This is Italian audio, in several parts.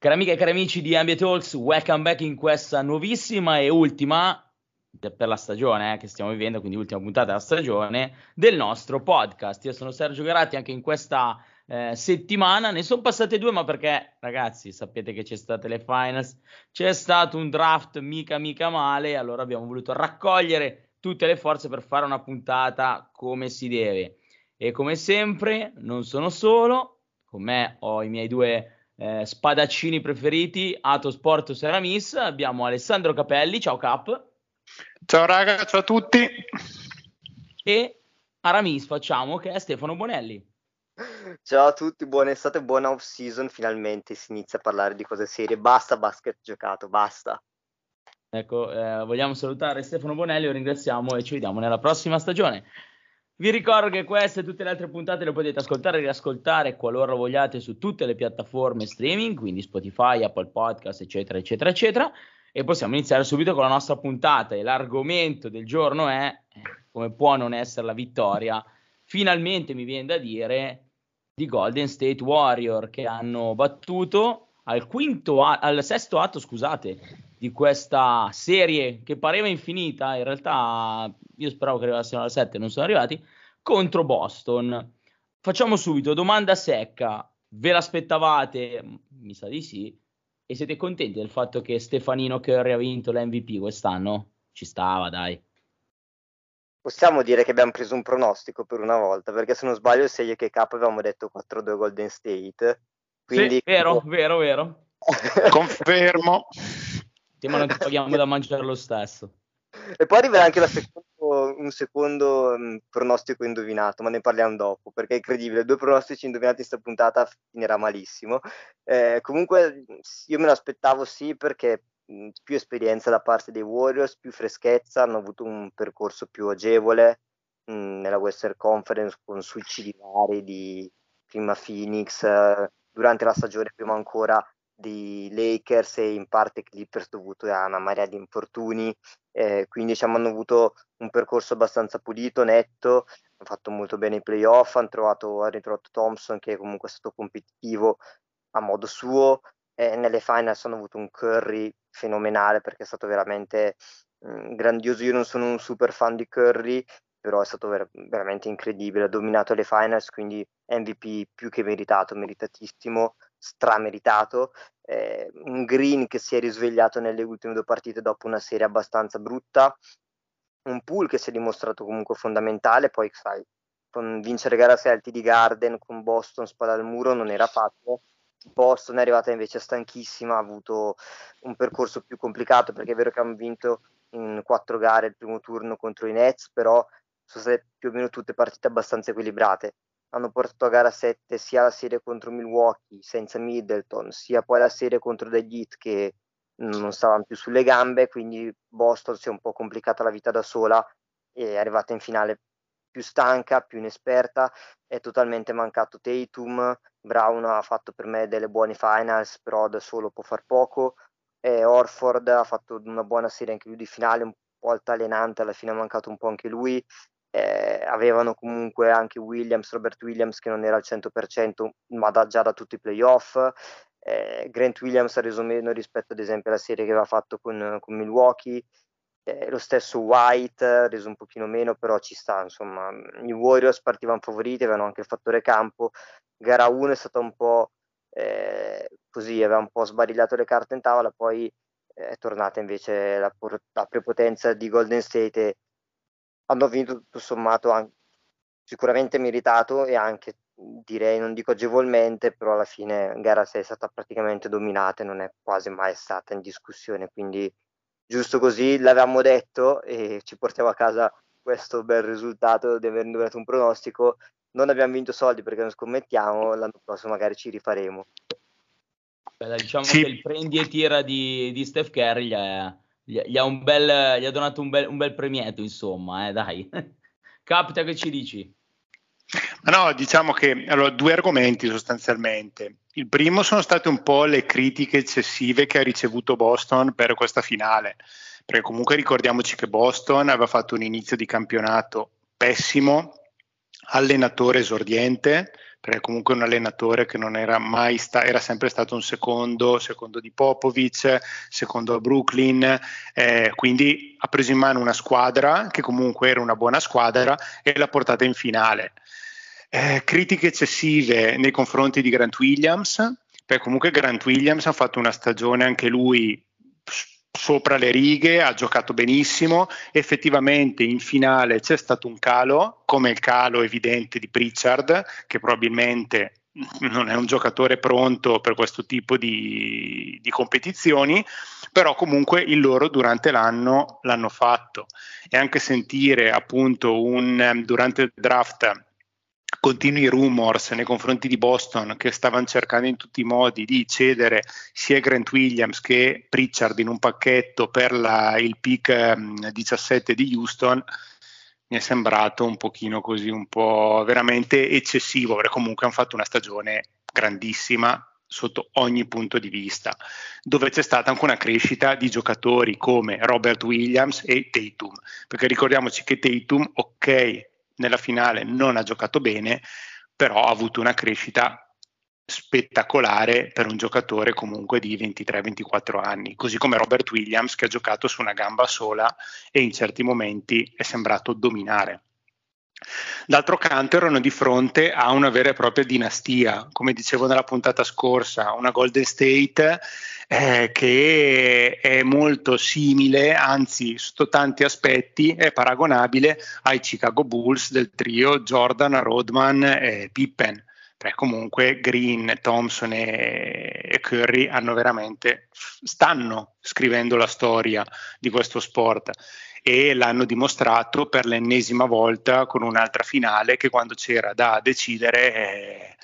Cari amiche e cari amici di NBA Talks, welcome back in questa nuovissima e ultima per la stagione eh, che stiamo vivendo, quindi ultima puntata della stagione del nostro podcast. Io sono Sergio Garatti, anche in questa eh, settimana ne sono passate due, ma perché ragazzi sapete che c'è state le finals, c'è stato un draft mica mica male, allora abbiamo voluto raccogliere tutte le forze per fare una puntata come si deve. E come sempre non sono solo, con me ho i miei due eh, spadaccini preferiti, Ato Sport Seramis, abbiamo Alessandro Capelli, ciao Cap. Ciao raga, ciao a tutti. E Aramis facciamo che è Stefano Bonelli. Ciao a tutti, buona estate, buona off season, finalmente si inizia a parlare di cose serie, basta basket giocato, basta. Ecco, eh, vogliamo salutare Stefano Bonelli, lo ringraziamo e ci vediamo nella prossima stagione. Vi ricordo che queste e tutte le altre puntate le potete ascoltare e riascoltare qualora vogliate su tutte le piattaforme streaming, quindi Spotify, Apple Podcast, eccetera, eccetera, eccetera. E possiamo iniziare subito con la nostra puntata. E l'argomento del giorno è, come può non essere la vittoria, finalmente mi viene da dire, di Golden State Warrior che hanno battuto al, quinto, al sesto atto, scusate, di questa serie che pareva infinita, in realtà io speravo che arrivassero al 7, non sono arrivati, contro Boston. Facciamo subito, domanda secca, ve l'aspettavate? Mi sa di sì. E siete contenti del fatto che Stefanino Curry ha vinto l'MVP quest'anno? Ci stava, dai. Possiamo dire che abbiamo preso un pronostico per una volta, perché se non sbaglio, se io che capo avevamo detto 4-2 Golden State. Quindi... Sì, vero, vero, vero. Confermo. Sì, ma non ti paghiamo da mangiare lo stesso. E poi arriverà anche secondo, un secondo um, pronostico indovinato, ma ne parliamo dopo, perché è incredibile, due pronostici indovinati in questa puntata finirà malissimo. Eh, comunque io me lo aspettavo sì, perché mh, più esperienza da parte dei Warriors, più freschezza, hanno avuto un percorso più agevole mh, nella Western Conference con suicidi vari di prima Phoenix, eh, durante la stagione prima ancora di Lakers e in parte Clippers dovuto a una marea di infortuni, eh, quindi diciamo, hanno avuto un percorso abbastanza pulito, netto, hanno fatto molto bene i playoff, hanno trovato, hanno ritrovato Thompson che comunque è stato competitivo a modo suo, eh, nelle finals hanno avuto un Curry fenomenale perché è stato veramente mh, mm, grandioso, io non sono un super fan di Curry, però è stato ver- veramente incredibile, ha dominato le finals, quindi MVP più che meritato, meritatissimo, strameritato. Eh, un Green che si è risvegliato nelle ultime due partite dopo una serie abbastanza brutta, un pool che si è dimostrato comunque fondamentale, poi sai, con vincere gara 6 al TD Garden con Boston spada al muro non era facile. Boston è arrivata invece stanchissima, ha avuto un percorso più complicato perché è vero che hanno vinto in quattro gare il primo turno contro i Nets, però sono state più o meno tutte partite abbastanza equilibrate. Hanno portato a gara 7 sia la serie contro Milwaukee senza Middleton, sia poi la serie contro The Heat che non stavano più sulle gambe, quindi Boston si è un po' complicata la vita da sola è arrivata in finale più stanca, più inesperta, è totalmente mancato Tatum, Brown ha fatto per me delle buone finals, però da solo può far poco, e Orford ha fatto una buona serie anche lui di finale, un po' altalenante, alla fine ha mancato un po' anche lui, eh, avevano comunque anche Williams, Robert Williams che non era al 100% ma da, già da tutti i playoff. Eh, Grant Williams ha reso meno rispetto ad esempio alla serie che aveva fatto con, con Milwaukee. Eh, lo stesso White ha reso un pochino meno però ci sta insomma. I Warriors partivano favoriti avevano anche il fattore campo. Gara 1 è stata un po' eh, così aveva un po' sbarigliato le carte in tavola poi è tornata invece la, la prepotenza di Golden State e hanno vinto tutto sommato anche, sicuramente meritato e anche direi, non dico agevolmente, però alla fine gara 6 è stata praticamente dominata e non è quasi mai stata in discussione, quindi giusto così l'avevamo detto e ci portiamo a casa questo bel risultato di aver indovinato un pronostico. Non abbiamo vinto soldi perché non scommettiamo, l'anno prossimo magari ci rifaremo. Beh, diciamo sì. che il prendi e tira di, di Steph Curry gli è gli, ha, bel, gli, ha, donato un bel, un bel premietto, insomma, eh, dai. Capita che ci dici? no, diciamo che allora, due argomenti sostanzialmente. Il primo sono state un po' le critiche eccessive che ha ricevuto Boston per questa finale, perché comunque ricordiamoci che Boston aveva fatto un inizio di campionato pessimo, allenatore esordiente, perché comunque un allenatore che non era mai sta- era sempre stato un secondo, secondo di Popovic, secondo a Brooklyn, eh, quindi ha preso in mano una squadra che comunque era una buona squadra e l'ha portata in finale. Eh, critiche eccessive nei confronti di Grant Williams, perché comunque Grant Williams ha fatto una stagione anche lui sopra le righe, ha giocato benissimo, effettivamente in finale c'è stato un calo, come il calo evidente di Pritchard, che probabilmente non è un giocatore pronto per questo tipo di, di, competizioni, però comunque il loro durante l'anno l'hanno fatto. E anche sentire appunto un, durante il draft continui rumors nei confronti di Boston che stavano cercando in tutti i modi di cedere sia Grant Williams che Pritchard in un pacchetto per la, il pick 17 ehm, di Houston. Mi è sembrato un pochino così, un po' veramente eccessivo, perché comunque hanno fatto una stagione grandissima sotto ogni punto di vista, dove c'è stata anche una crescita di giocatori come Robert Williams e Tatum, perché ricordiamoci che Tatum, ok, nella finale non ha giocato bene, però ha avuto una crescita spettacolare per un giocatore comunque di 23-24 anni, così come Robert Williams che ha giocato su una gamba sola e in certi momenti è sembrato dominare. D'altro canto erano di fronte a una vera e propria dinastia, come dicevo nella puntata scorsa, una Golden State eh, che è molto simile, anzi sotto tanti aspetti è paragonabile ai Chicago Bulls del trio Jordan, Rodman e Pippen. Perché comunque Green, Thompson e, Curry hanno veramente, stanno scrivendo la storia di questo sport e l'hanno dimostrato per l'ennesima volta con un'altra finale che quando c'era da decidere eh,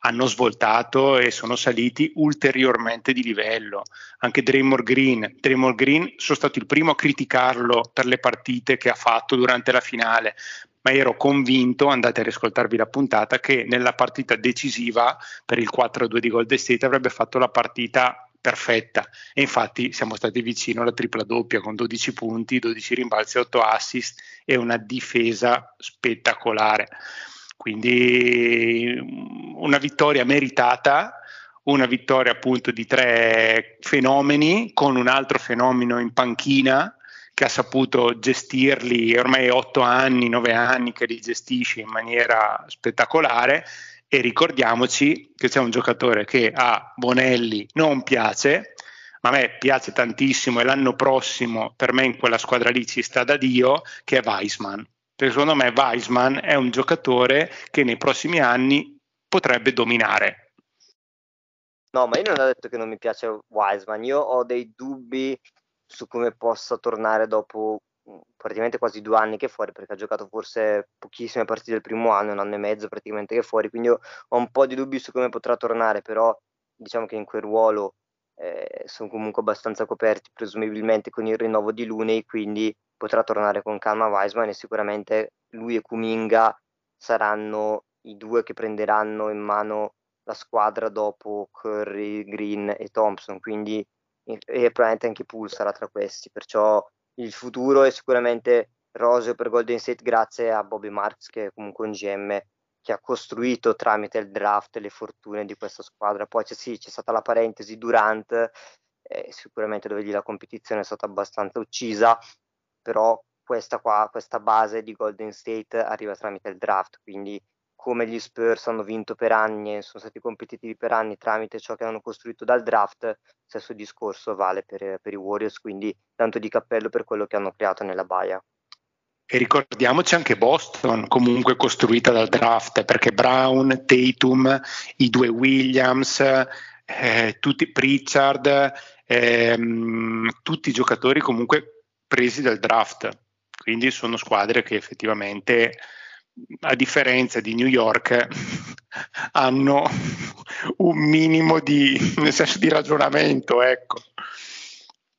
hanno svoltato e sono saliti ulteriormente di livello. Anche Draymond Green, Draymond Green sono stato il primo a criticarlo per le partite che ha fatto durante la finale, ma ero convinto, andate a riscoltarvi la puntata, che nella partita decisiva per il 4-2 di Golden State avrebbe fatto la partita perfetta e infatti siamo stati vicino alla tripla doppia con 12 punti, 12 rimbalzi, 8 assist e una difesa spettacolare. Quindi una vittoria meritata, una vittoria appunto di tre fenomeni con un altro fenomeno in panchina che ha saputo gestirli ormai otto anni, nove anni che li gestisce in maniera spettacolare. E ricordiamoci che c'è un giocatore che a Bonelli non piace, ma a me piace tantissimo e l'anno prossimo per me in quella squadra lì ci sta da Dio, che è Weisman perché secondo me Weisman è un giocatore che nei prossimi anni potrebbe dominare. No, ma io non ho detto che non mi piace Wiseman, io ho dei dubbi su come possa tornare dopo mm, praticamente quasi due anni che è fuori, perché ha giocato forse pochissime partite del primo anno, un anno e mezzo praticamente che è fuori, quindi ho un po' di dubbi su come potrà tornare, però diciamo che in quel ruolo eh, sono comunque abbastanza coperti, presumibilmente con il rinnovo di Lunei, quindi potrà tornare con calma Weisman e sicuramente lui e Kuminga saranno i due che prenderanno in mano la squadra dopo Curry, Green e Thompson, quindi e probabilmente anche Poole sarà tra questi, perciò il futuro è sicuramente roseo per Golden State grazie a Bobby Marks che è comunque un GM che ha costruito tramite il draft le fortune di questa squadra. Poi c'è, sì, c'è stata la parentesi Durant, eh, sicuramente dove lì la competizione è stata abbastanza uccisa, però questa qua, questa base di Golden State arriva tramite il draft, quindi come gli Spurs hanno vinto per anni e sono stati competitivi per anni tramite ciò che hanno costruito dal draft, stesso discorso vale per, per i Warriors, quindi tanto di cappello per quello che hanno creato nella baia. E ricordiamoci anche Boston, comunque costruita dal draft, perché Brown, Tatum, i due Williams, eh, tutti Pritchard, ehm, tutti i giocatori comunque presi dal draft. Quindi sono squadre che effettivamente, a differenza di New York, hanno un minimo di, di ragionamento. Ecco.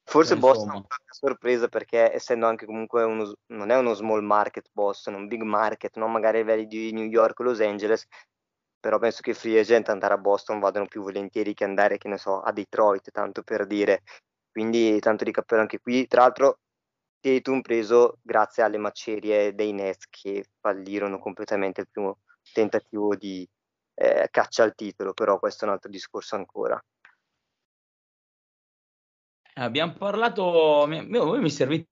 Forse Boston è una sorpresa perché essendo anche comunque uno, non è uno small market Boston, è un big market, non magari a livelli di New York o Los Angeles, però penso che free agent andare a Boston vadano più volentieri che andare, che ne so, a Detroit, tanto per dire. Quindi tanto di cappello anche qui. Tra l'altro Tatum preso grazie alle macerie dei Nets che fallirono completamente il primo tentativo di, eh, caccia al titolo, però questo è un altro discorso ancora. Abbiamo parlato, voi mi servite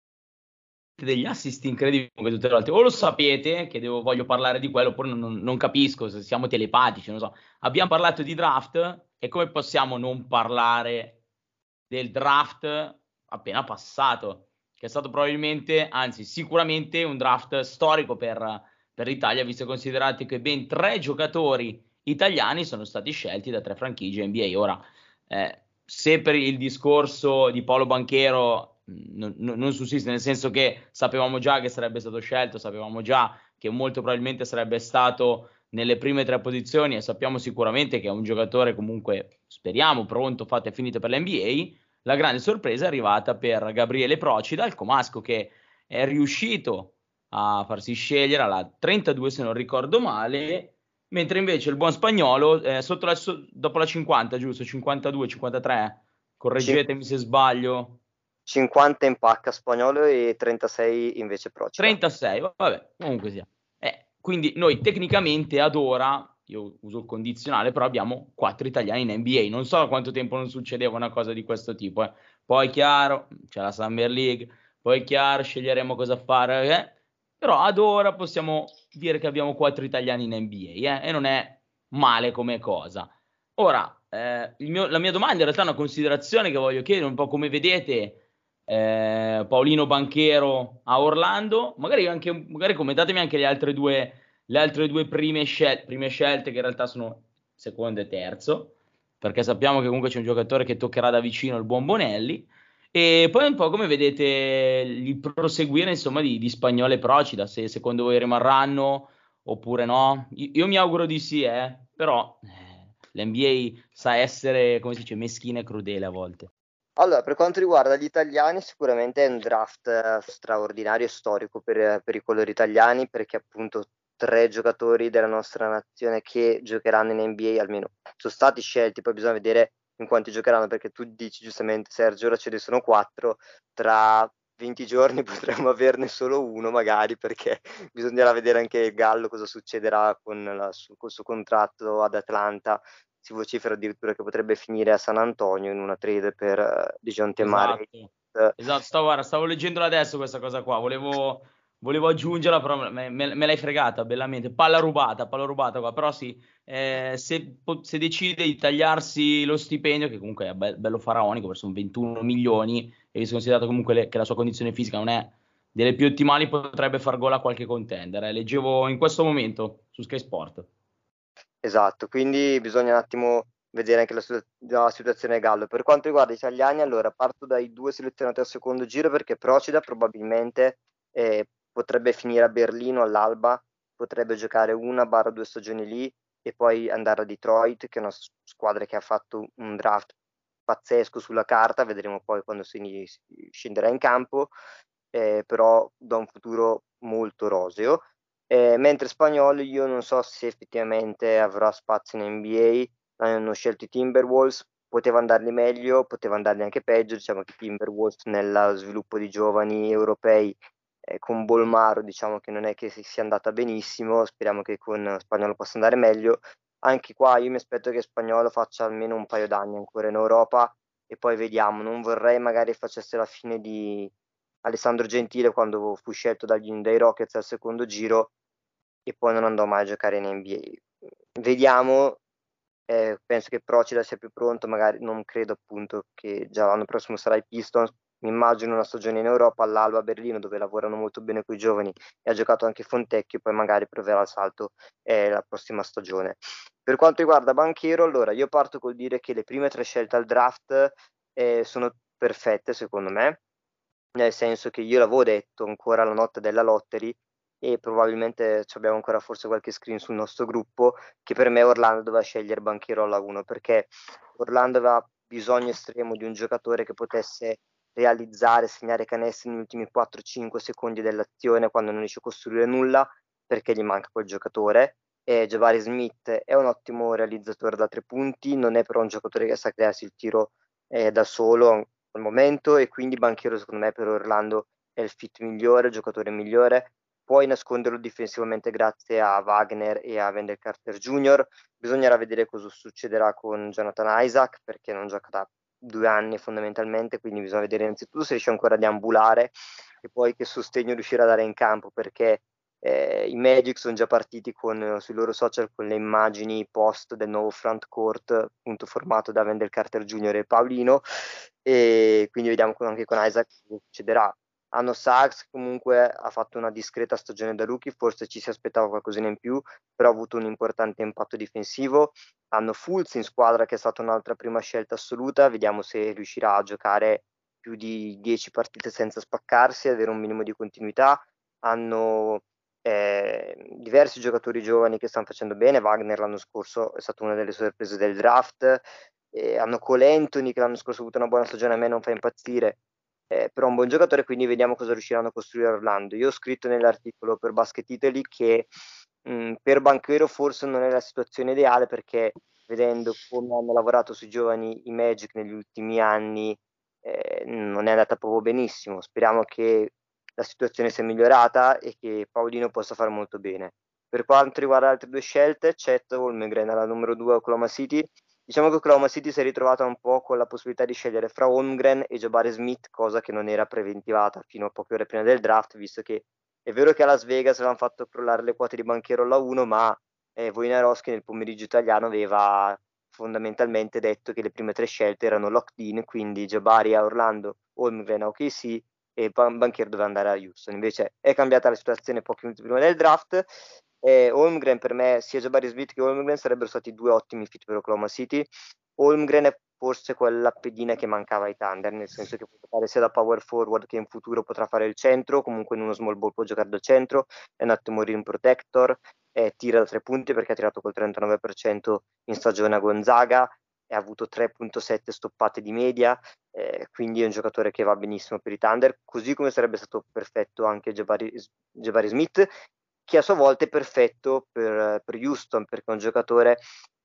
degli assist incredibili come tutte le volte. O lo sapete che devo, voglio parlare di quello, oppure non, non, capisco se siamo telepatici, non so. Abbiamo parlato di draft e come possiamo non parlare del draft appena passato, che è stato probabilmente, anzi sicuramente un draft storico per, per l'Italia, visto e considerato che ben tre giocatori italiani sono stati scelti da tre franchigie NBA. Ora, eh, se per il discorso di Paolo Banchero non, non, sussiste, nel senso che sapevamo già che sarebbe stato scelto, sapevamo già che molto probabilmente sarebbe stato nelle prime tre posizioni e sappiamo sicuramente che è un giocatore comunque, speriamo, pronto, fatto e finito per l'NBA. La grande sorpresa è arrivata per Gabriele Procida, il comasco che è riuscito a farsi scegliere alla 32 se non ricordo male, mentre invece il buon spagnolo eh, la, so, dopo la 50, giusto? 52, 53, correggetemi se sbaglio. 50 in pacca spagnolo e 36 invece Procida. 36, vabbè, comunque sia. Eh, quindi noi tecnicamente ad ora, io uso il condizionale, però abbiamo quattro italiani in NBA. Non so da quanto tempo non succedeva una cosa di questo tipo. Eh. Poi chiaro, c'è la Summer League, poi chiaro, sceglieremo cosa fare. Eh. Però ad ora possiamo dire che abbiamo quattro italiani in NBA eh, e non è male come cosa. Ora, eh, mio, la mia domanda in realtà è una considerazione che voglio chiedere, un po' come vedete eh, Paolino Banchero a Orlando. Magari, anche, magari commentatemi anche le altre due, le altre due prime, scel- prime scelte, che in realtà sono secondo e terzo, perché sappiamo che comunque c'è un giocatore che toccherà da vicino il buon Bonelli. E poi un po' come vedete il proseguire insomma di, di Spagnolo e Procida, se secondo voi rimarranno oppure no. Io, io mi auguro di sì, eh, però eh, l'NBA sa essere, come si dice, meschina e crudele a volte. Allora, per quanto riguarda gli italiani, sicuramente è un draft eh, straordinario e storico per, per, i colori italiani, perché appunto tre giocatori della nostra nazione che giocheranno in NBA almeno sono stati scelti, poi bisogna vedere in quanti giocheranno, perché tu dici giustamente Sergio, ora ce ne sono quattro, tra 20 giorni potremmo averne solo uno magari, perché bisognerà vedere anche Gallo cosa succederà con, il suo contratto ad Atlanta, si vocifera addirittura che potrebbe finire a San Antonio in una trade per uh, Dijonte esatto. Mare. Esatto, stavo, guarda, stavo leggendola adesso questa cosa qua, volevo, volevo aggiungerla, però me, me, me, l'hai fregata bellamente. Palla rubata, palla rubata qua, però sì, eh, se, se, decide di tagliarsi lo stipendio, che comunque è be- bello faraonico, perché sono 21 milioni, e visto considerato comunque le, che la sua condizione fisica non è delle più ottimali, potrebbe far gol a qualche contender. Eh. Leggevo in questo momento su Sky Sport. Esatto, quindi bisogna un attimo vedere anche la, la situazione Gallo. Per quanto riguarda gli italiani, allora parto dai due selezionati al secondo giro perché Procida probabilmente eh, potrebbe finire a Berlino all'alba, potrebbe giocare una barra due stagioni lì e poi andare a Detroit, che è una squadra che ha fatto un draft pazzesco sulla carta, vedremo poi quando si, scenderà in campo, eh, però da un futuro molto roseo. Eh, mentre spagnolo io non so se effettivamente avrà spazio in NBA, hanno scelto i Timberwolves, poteva andarli meglio, poteva andarli anche peggio, diciamo che Timberwolves nel sviluppo di giovani europei eh, con Bolmaro diciamo che non è che sia andata benissimo, speriamo che con Spagnolo possa andare meglio. Anche qua io mi aspetto che Spagnolo faccia almeno un paio d'anni ancora in Europa e poi vediamo, non vorrei magari facesse la fine di Alessandro Gentile quando fu scelto dagli, dai Rockets al secondo giro e poi non andò mai a giocare in NBA. Vediamo, eh, penso che Procida sia più pronto, magari non credo appunto che già l'anno prossimo sarà i Pistons, mi immagino una stagione in Europa all'Alba a Berlino dove lavorano molto bene con i giovani e ha giocato anche Fontecchio, poi magari proverà il salto eh, la prossima stagione. Per quanto riguarda Banchero, allora io parto col dire che le prime tre scelte al draft eh, sono perfette secondo me, nel senso che io l'avevo detto ancora la notte della lottery e probabilmente abbiamo ancora forse qualche screen sul nostro gruppo che per me Orlando doveva scegliere Banchero alla 1 perché Orlando aveva bisogno estremo di un giocatore che potesse realizzare, segnare canestri negli ultimi 4-5 secondi dell'azione quando non riesce a costruire nulla perché gli manca quel giocatore e Jabari Smith è un ottimo realizzatore da tre punti, non è però un giocatore che sa crearsi il tiro eh, da solo al momento e quindi Banchero secondo me per Orlando è il fit migliore, il giocatore migliore puoi nasconderlo difensivamente grazie a Wagner e a Wendell Carter Jr. Bisognerà vedere cosa succederà con Jonathan Isaac perché non gioca da due anni fondamentalmente, quindi bisogna vedere innanzitutto se riesce ancora a deambulare e poi che sostegno riuscirà a dare in campo perché eh, i Magic sono già partiti con, sui loro social con le immagini post del nuovo front court appunto formato da Wendell Carter Jr. e Paolino e quindi vediamo anche con Isaac cosa succederà hanno Sachs comunque ha fatto una discreta stagione da rookie, forse ci si aspettava qualcosina in più, però ha avuto un importante impatto difensivo. Hanno Fulz in squadra che è stata un'altra prima scelta assoluta, vediamo se riuscirà a giocare più di 10 partite senza spaccarsi, avere un minimo di continuità. Hanno eh, diversi giocatori giovani che stanno facendo bene, Wagner l'anno scorso è stata una delle sorprese del draft, eh, hanno Cole Anthony che l'anno scorso ha avuto una buona stagione, a me non fa impazzire, eh, però un buon giocatore, quindi vediamo cosa riusciranno a costruire Orlando. Io ho scritto nell'articolo per Basket Italy che mh, mm, per Banchero forse non è la situazione ideale perché vedendo come hanno lavorato sui giovani i Magic negli ultimi anni eh, non è andata proprio benissimo. Speriamo che la situazione sia migliorata e che Paolino possa fare molto bene. Per quanto riguarda le altre due scelte, Chet Holmgren alla numero 2 Oklahoma City Diciamo che Oklahoma City si è ritrovata un po' con la possibilità di scegliere fra Holmgren e Jabari Smith, cosa che non era preventivata fino a poche ore prima del draft, visto che è vero che a Las Vegas avevano fatto crollare le quote di banchiero alla 1, ma eh, Wojnarowski nel pomeriggio italiano aveva fondamentalmente detto che le prime tre scelte erano locked in, quindi Jabari a Orlando, Holmgren a OKC e Banchiero doveva andare a Houston. Invece è cambiata la situazione pochi minuti prima del draft e Holmgren per me, sia Jabari Smith che Holmgren sarebbero stati due ottimi fit per Oklahoma City. Holmgren è forse quella pedina che mancava ai Thunder, nel senso che può giocare sia da power forward che in futuro potrà fare il centro, comunque in uno small ball può giocare da centro, è un attimo rim protector, eh, tira da tre punti perché ha tirato col 39% in stagione a Gonzaga, ha avuto 3.7 stoppate di media, eh, quindi è un giocatore che va benissimo per i Thunder, così come sarebbe stato perfetto anche Jabari, Jabari Smith, che a sua volta è perfetto per, per Houston perché è un giocatore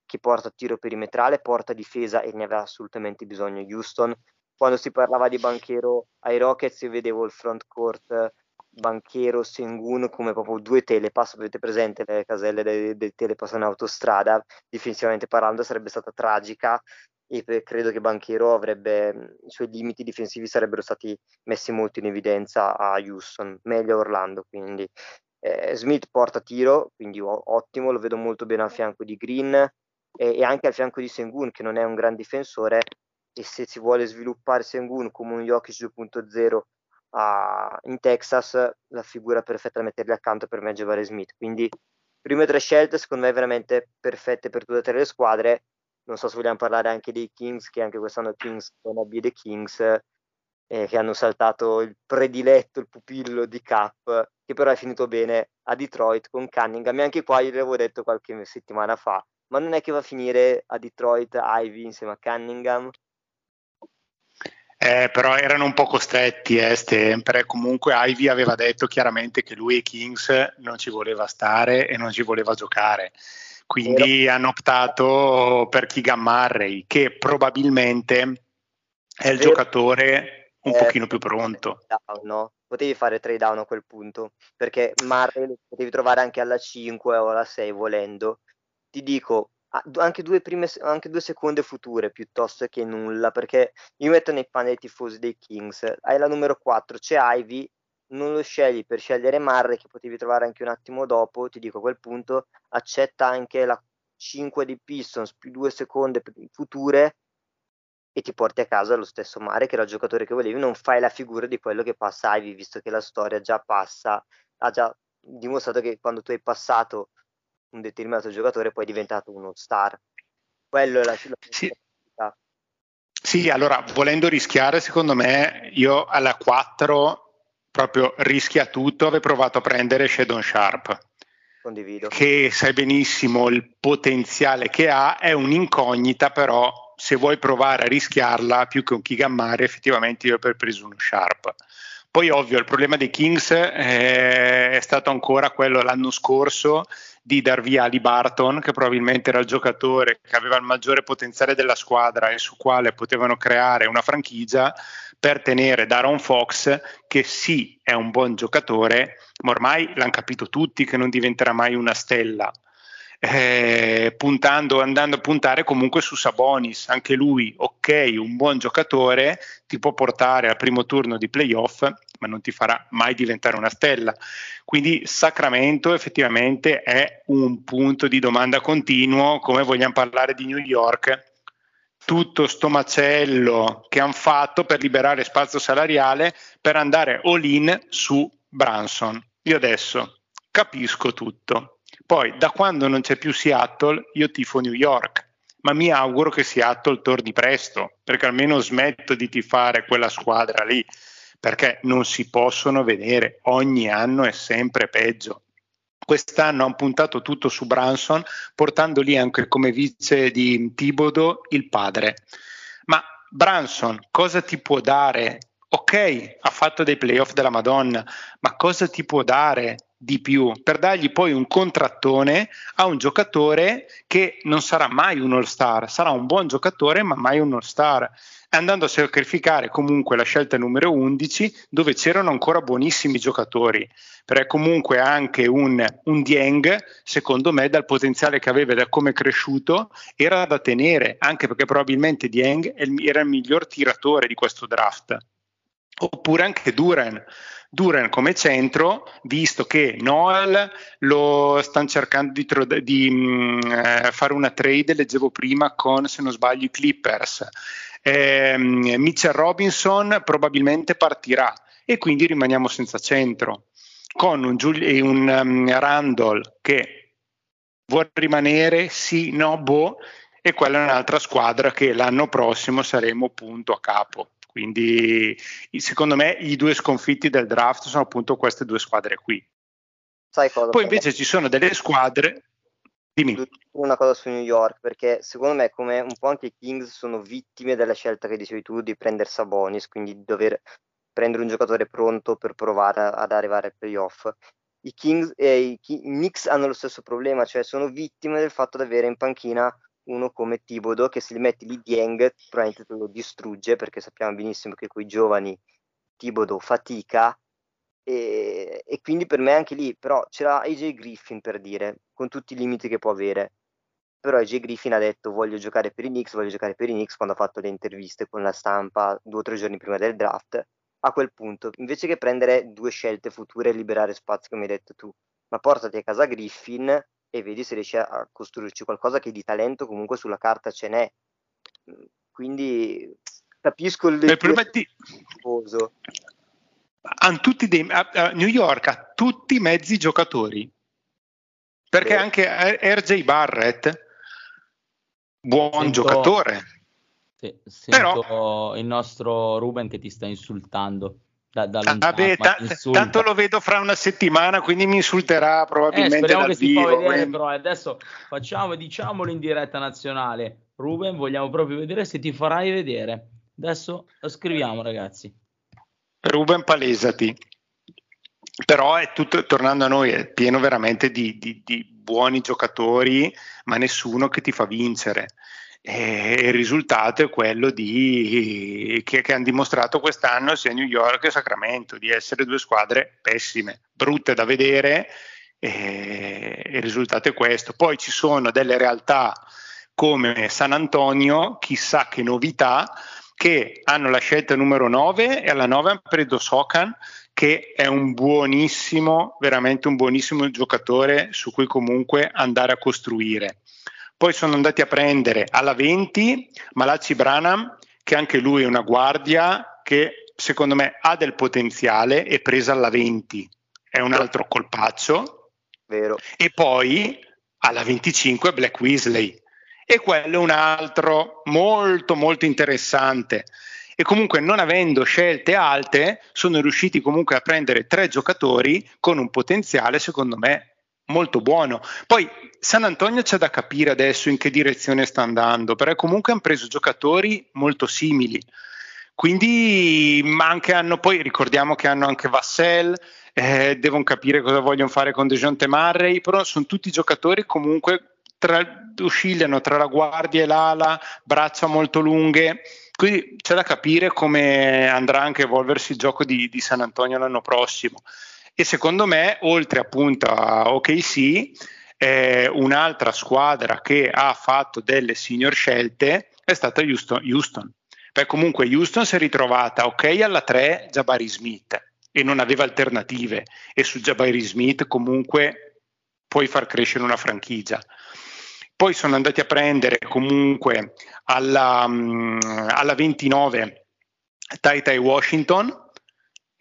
che porta tiro perimetrale, porta difesa e ne aveva assolutamente bisogno Houston. Quando si parlava di banchero ai Rockets io vedevo il front court banchero Sengun come proprio due telepass, avete presente le caselle dei, dei telepass in autostrada, difensivamente parlando sarebbe stata tragica e credo che Banchero avrebbe i suoi limiti difensivi sarebbero stati messi molto in evidenza a Houston, meglio a Orlando quindi eh, Smith porta tiro, quindi ottimo, lo vedo molto bene al fianco di Green e, e anche al fianco di Sengun, che non è un gran difensore. E se si vuole sviluppare Sengun come un Jokic 2.0 a, in Texas, la figura perfetta da metterli accanto per me è Jabari Smith. Quindi, prime tre scelte, secondo me, veramente perfette per tutte e tre le squadre. Non so se vogliamo parlare anche dei Kings, che anche quest'anno Kings sono B dei Kings, eh, che hanno saltato il prediletto, il pupillo di Cap che però è finito bene a Detroit con Cunningham e anche qua io l'avevo detto qualche settimana fa, ma non è che va a finire a Detroit Ivy insieme a Cunningham? Eh, però erano un po' costretti eh, sempre. Comunque Ivy aveva detto chiaramente che lui e Kings non ci voleva stare e non ci voleva giocare. Quindi Vero. hanno optato per Keegan Murray, che probabilmente è il Vero. giocatore un eh, pochino più pronto. No? potevi fare trade down a quel punto, perché Murray lo potevi trovare anche alla 5 o alla 6 volendo. Ti dico, anche due, prime, anche due seconde future piuttosto che nulla, perché io metto nei panni dei tifosi dei Kings, hai la numero 4, c'è Ivy, non lo scegli per scegliere Murray che potevi trovare anche un attimo dopo, ti dico a quel punto accetta anche la 5 di Pistons più due seconde future e ti porti a casa lo stesso Mare che era il giocatore che volevi, non fai la figura di quello che passa Ivy, visto che la storia già passa, ha già dimostrato che quando tu hai passato un determinato giocatore poi è diventato uno star. Quello è la, la sì. sì, allora volendo rischiare, secondo me, io alla 4 proprio rischia tutto, avrei provato a prendere Shadon Sharp. Condivido. Che sai benissimo il potenziale che ha, è un'incognita però se vuoi provare a rischiarla più che un Kigammare, effettivamente io ho preso uno Sharp. Poi ovvio il problema dei Kings è, è stato ancora quello l'anno scorso di dar via Ali Barton, che probabilmente era il giocatore che aveva il maggiore potenziale della squadra e su quale potevano creare una franchigia, per tenere Daron Fox, che sì è un buon giocatore, ma ormai l'hanno capito tutti che non diventerà mai una stella. Eh, puntando, andando a puntare comunque su Sabonis, anche lui, ok, un buon giocatore, ti può portare al primo turno di playoff, ma non ti farà mai diventare una stella. Quindi Sacramento effettivamente è un punto di domanda continuo, come vogliamo parlare di New York, tutto sto macello che hanno fatto per liberare spazio salariale per andare all in su Branson. Io adesso capisco tutto. Poi da quando non c'è più Seattle, io tifo New York, ma mi auguro che Seattle torni presto, perché almeno smetto di tifare quella squadra lì, perché non si possono vedere, ogni anno è sempre peggio. Quest'anno hanno puntato tutto su Branson, portando lì anche come vice di Tibodo il padre. Ma Branson cosa ti può dare? Ok, ha fatto dei playoff della Madonna, ma cosa ti può dare di più per dargli poi un contrattone a un giocatore che non sarà mai un all-star, sarà un buon giocatore ma mai un all-star. Andando a sacrificare comunque la scelta numero 11 dove c'erano ancora buonissimi giocatori. Perché comunque anche un, un Dieng secondo me dal potenziale che aveva e da come è cresciuto era da tenere anche perché probabilmente Dieng era il miglior tiratore di questo draft. Oppure anche Duran Duran come centro, visto che Noel lo stanno cercando di, tro- di mh, mm, eh, fare una trade, leggevo prima con, se non sbaglio, i Clippers. Eh, Mitchell Robinson probabilmente partirà e quindi rimaniamo senza centro, con un, Giul- un um, Randall che vuole rimanere, sì, no, boh, e quella è un'altra squadra che l'anno prossimo saremo punto a capo. Quindi secondo me i due sconfitti del draft sono appunto queste due squadre qui. Poi invece ci sono delle squadre. Dimmi. Una cosa su New York, perché secondo me, come un po' anche i Kings, sono vittime della scelta che dicevi tu di prendere Sabonis, quindi di dover prendere un giocatore pronto per provare ad arrivare ai playoff. I Kings e i, i Knicks hanno lo stesso problema, cioè sono vittime del fatto di avere in panchina uno come Tibodo che se li metti lì Dieng probabilmente te lo distrugge perché sappiamo benissimo che con i giovani Tibodo fatica. E, e, quindi per me anche lì però c'era AJ Griffin per dire con tutti i limiti che può avere. Però AJ Griffin ha detto voglio giocare per i Knicks voglio giocare per i Knicks quando ha fatto le interviste con la stampa due o tre giorni prima del draft. A quel punto invece che prendere due scelte future e liberare spazio come hai detto tu ma portati a casa Griffin e vedi se riesci a costruirci qualcosa che di talento comunque sulla carta ce n'è. Mm, quindi capisco il, il problema di... Hanno tutti dei, a, a New York ha tutti i mezzi giocatori. Perché Beh. anche RJ Barrett, buon sento, giocatore. Sì, Però il nostro Ruben che ti sta insultando. Da, da lontano, Vabbè, t- tanto lo vedo fra una settimana, quindi mi insulterà probabilmente. Eh, speriamo che vivo, si fa vedere, però adesso facciamo, diciamolo in diretta nazionale. Ruben, vogliamo proprio vedere se ti farai vedere. Adesso lo scriviamo, ragazzi. Ruben, palesati. Però è tutto, tornando a noi, è pieno veramente di, di, di buoni giocatori, ma nessuno che ti fa vincere e il risultato è quello di, che, che, hanno dimostrato quest'anno sia New York che Sacramento di essere due squadre pessime, brutte da vedere e il risultato è questo. Poi ci sono delle realtà come San Antonio, chissà che novità, che hanno la scelta numero 9 e alla 9 hanno preso Sokan che è un buonissimo, veramente un buonissimo giocatore su cui comunque andare a costruire. Poi sono andati a prendere alla 20 Malachi Branham, che anche lui è una guardia che secondo me ha del potenziale, è presa alla 20, è un altro colpaccio. Vero. E poi alla 25 Black Weasley. E quello è un altro molto molto interessante. E comunque non avendo scelte alte sono riusciti comunque a prendere tre giocatori con un potenziale secondo me molto buono. Poi San Antonio c'è da capire adesso in che direzione sta andando, perché comunque hanno preso giocatori molto simili. Quindi, ma anche hanno poi ricordiamo che hanno anche Vassell, eh, devono capire cosa vogliono fare con Dejounte Murray, però sono tutti giocatori comunque tra, oscillano tra la guardia e l'ala, braccia molto lunghe, quindi c'è da capire come andrà anche a evolversi il gioco di, di San Antonio l'anno prossimo. E secondo me, oltre appunto a OKC, eh, un'altra squadra che ha fatto delle senior scelte è stata Houston. Houston. Beh, comunque Houston si è ritrovata ok alla 3 Jabari Smith e non aveva alternative e su Jabari Smith comunque puoi far crescere una franchigia. Poi sono andati a prendere comunque alla, um, alla 29 Tai Tai Washington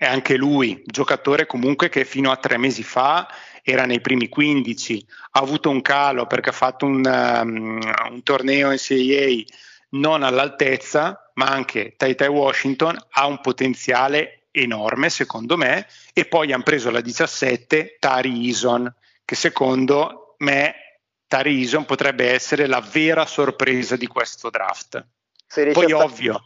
e anche lui giocatore comunque che fino a tre mesi fa era nei primi 15, ha avuto un calo perché ha fatto un, um, un torneo NCAA non all'altezza, ma anche Tai Tai Washington ha un potenziale enorme secondo me e poi hanno preso la 17 Tari Ison che secondo me Tari Ison potrebbe essere la vera sorpresa di questo draft. Poi ovvio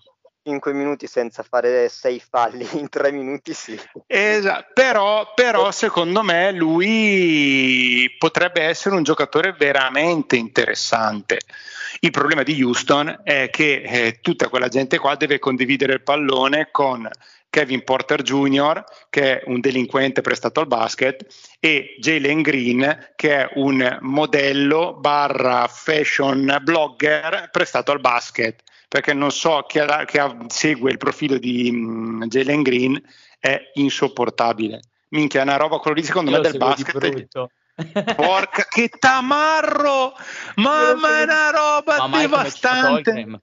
5 minuti senza fare 6 falli in 3 minuti sì. Esatto, però, però secondo me lui potrebbe essere un giocatore veramente interessante. Il problema di Houston è che eh, tutta quella gente qua deve condividere il pallone con Kevin Porter Jr., che è un delinquente prestato al basket, e Jalen Green, che è un modello barra fashion blogger prestato al basket perché non so chi, ha, chi ha, segue il profilo di um, Jalen Green, è insopportabile. Minchia, è una roba quello lì secondo Io me del basket. Porca che tamarro! Mamma è una roba ma devastante. No,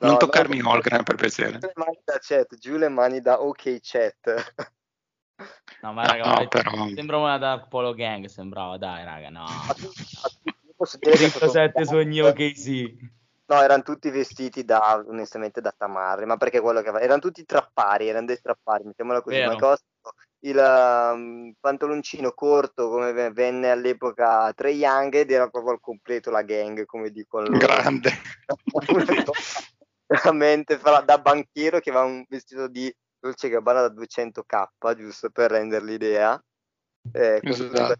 non toccarmi no, Holgram per piacere. Giù le mani da chat, giù le mani da ok chat. No, ma raga, no, però... sembra una Dark Polo Gang, sembrava, dai raga, no. Posso dire 107 sogni ok sì. No, erano tutti vestiti da, onestamente, da tamarri, ma perché quello che erano tutti trappari, erano dei trappari, mettiamola così, Vero. ma il um, pantaloncino corto come venne all'epoca Trey Young ed era proprio al completo la gang, come dicono loro. Grande. Veramente da banchiero che aveva un vestito di Dolce Gabbana da 200k, giusto per rendere l'idea. Eh, esatto.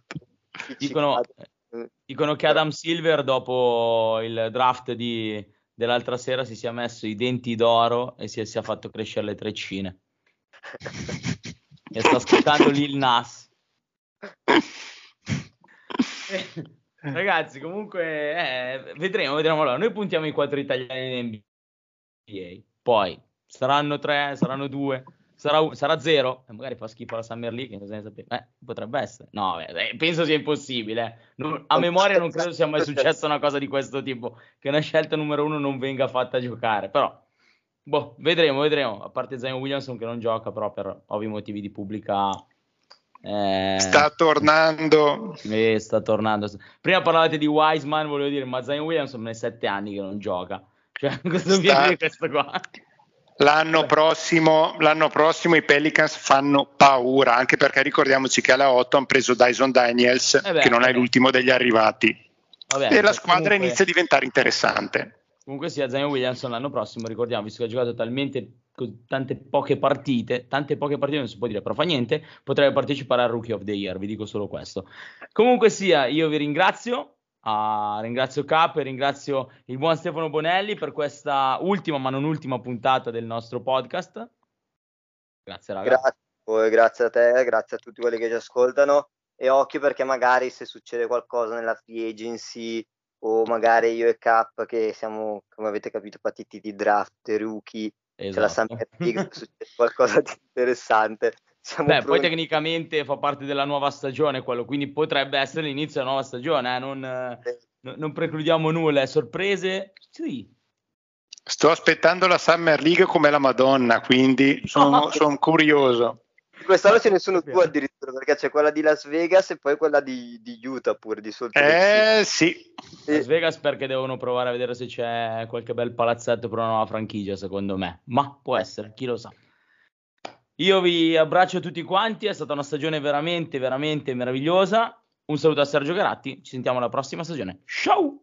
Dicono, Dicono che Adam Silver dopo il draft di, dell'altra sera si sia messo i denti d'oro e si sia fatto crescere le treccine. e sta ascoltando Lil Nas. Ragazzi, comunque eh, vedremo, vedremo. Allora, noi puntiamo i quattro italiani in NBA. Poi saranno tre, saranno due sarà, sarà zero, e magari fa schifo la Summer League? Eh, potrebbe essere. No, beh, penso sia impossibile. Non, a memoria non credo sia mai successa una cosa di questo tipo, che una scelta numero uno non venga fatta giocare, però... Boh, vedremo, vedremo. A parte Zion Williamson che non gioca, però per ovvi motivi di pubblica eh, sta tornando. Eh, sta tornando. Prima parlavate di Wiseman, volevo dire, ma Zion Williamson è sette anni che non gioca. Cioè, cosa sta... questo qua? L'anno prossimo, l'anno prossimo, i Pelicans fanno paura, anche perché ricordiamoci che alla 8 hanno preso Dyson Daniels, eh beh, che non è l'ultimo degli arrivati. Vabbè, e la squadra comunque, inizia a diventare interessante. Comunque sia Zion Williamson l'anno prossimo, ricordiamo, visto che ha giocato talmente tante poche partite, tante poche partite non si può dire, però fa niente, potrebbe partecipare al Rookie of the Year, vi dico solo questo. Comunque sia, io vi ringrazio, Uh, ringrazio Cap e ringrazio il buon Stefano Bonelli per questa ultima ma non ultima puntata del nostro podcast. Grazie ragazzi. Grazie, grazie a te, grazie a tutti quelli che ci ascoltano e occhio perché magari se succede qualcosa nella free agency o magari io e Cap che siamo, come avete capito, partiti di draft, rookie, esatto. c'è la. Summer League, succede qualcosa di interessante siamo Beh, pronti. poi tecnicamente fa parte della nuova stagione quello, quindi potrebbe essere l'inizio della nuova stagione, eh? non, eh, non, precludiamo nulla, sorprese, sì. Sto aspettando la Summer League come la Madonna, quindi sono, sono curioso. Quest'anno ce ne sono due addirittura, perché c'è quella di Las Vegas e poi quella di, di Utah pure, di solito. Eh sì. Las Vegas perché devono provare a vedere se c'è qualche bel palazzetto per una nuova franchigia, secondo me. Ma può essere, chi lo sa. Io vi abbraccio tutti quanti, è stata una stagione veramente, veramente meravigliosa. Un saluto a Sergio Garatti, ci sentiamo alla prossima stagione. Ciao!